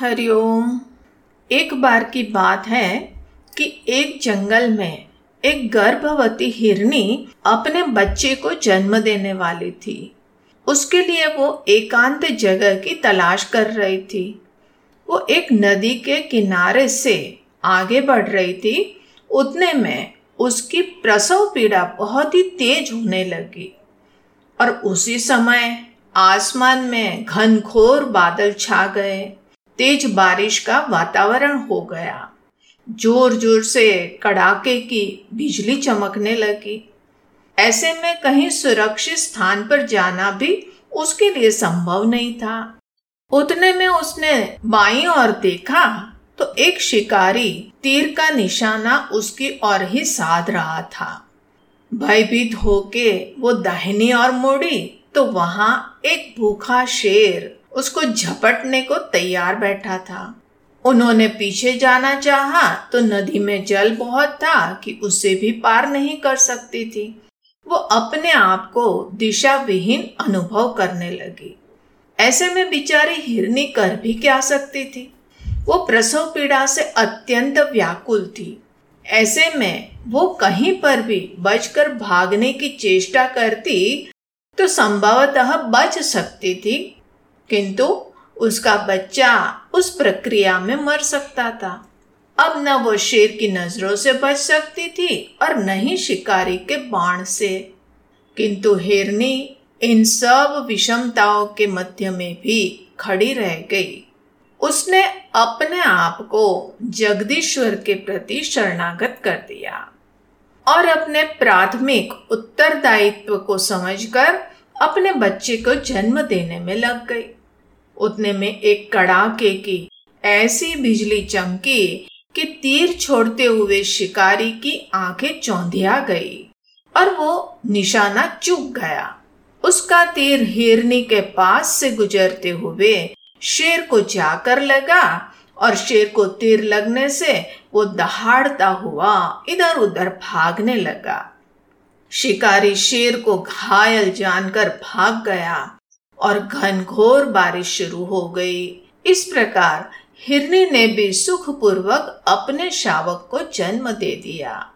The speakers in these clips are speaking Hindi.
हरिओम एक बार की बात है कि एक जंगल में एक गर्भवती हिरनी अपने बच्चे को जन्म देने वाली थी। उसके लिए वो एकांत जगह की तलाश कर रही थी। वो एक नदी के किनारे से आगे बढ़ रही थी। उतने में उसकी प्रसव पीड़ा बहुत ही तेज होने लगी। और उसी समय आसमान में घनघोर बादल छा गए। तेज बारिश का वातावरण हो गया। ज़ोर ज़ोर से कड़ाके की बिजली चमकने लगी। ऐसे में कहीं सुरक्षित स्थान पर जाना भी उसके लिए संभव नहीं था। उतने में उसने बाई और देखा तो एक शिकारी तीर का निशाना उसकी ओर ही साध रहा था। भयभीत होके वो दाहिनी ओर मुड़ी तो वहाँ एक भूखा शेर उसको झपटने को तैयार बैठा था। उन्होंने पीछे जाना चाहा तो नदी में जल बहुत था कि उसे भी पार नहीं कर सकती थी। वो अपने आप को दिशा विहीन अनुभव करने लगी। ऐसे में बिचारी हिरनी कर भी क्या सकती थी? वो प्रसव पीड़ा से अत्यंत व्याकुल थी। ऐसे में वो कहीं पर भी बचकर भागने की चेष्टा करती तो संभवतः बच सकती थी किंतु उसका बच्चा उस प्रक्रिया में मर सकता था। अब न वो शेर की नज़रों से बच सकती थी और न ही शिकारी के बाण से। किंतु हिरनी इन सब विषमताओं के मध्य में भी खड़ी रह गई। उसने अपने आप को जगदीश्वर के प्रति शरणागत कर दिया और अपने प्राथमिक उत्तरदायित्व को समझकर अपने बच्चे को जन्म देने में लग गई। उतने में एक कड़ाके की ऐसी बिजली चमकी कि तीर छोड़ते हुए शिकारी की आँखें चौंधिया गई और वो निशाना चूक गया। उसका तीर हिरनी के पास से गुजरते हुए शेर को जाकर लगा और शेर को तीर लगने से वो दहाड़ता हुआ इधर उधर भागने लगा। शिकारी शेर को घायल जानकर भाग गया। और घनघोर बारिश शुरू हो गई। इस प्रकार हिरनी ने भी सुखपूर्वक अपने शावक को जन्म दे दिया।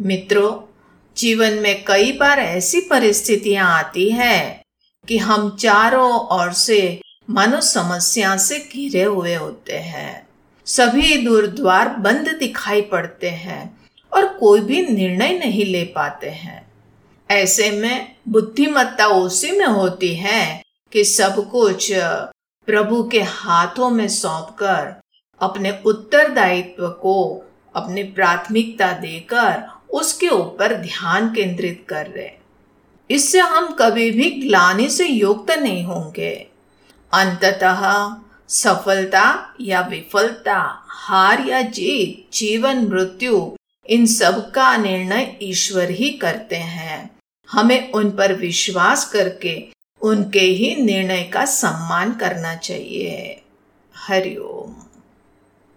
मित्रों, जीवन में कई बार ऐसी परिस्थितियाँ आती हैं कि हम चारों ओर से मानो समस्या से घिरे हुए होते हैं। सभी दूर द्वार बंद दिखाई पड़ते हैं और कोई भी निर्णय नहीं ले पाते हैं। ऐसे में बुद्धिमत्ता उसी में होती है कि सब कुछ प्रभु के हाथों में सौंपकर, अपने उत्तरदायित्व को, अपनी प्राथमिकता देकर, उसके ऊपर ध्यान केंद्रित कर रहे इससे हम कभी भी ग्लानी से युक्त नहीं होंगे। अंततः सफलता या विफलता, हार या जीत, जीवन, मृत्यु, इन सब का निर्णय ईश्वर ही करते हैं। हमें उन पर विश्वास करके उनके ही निर्णय का सम्मान करना चाहिए। हरिओम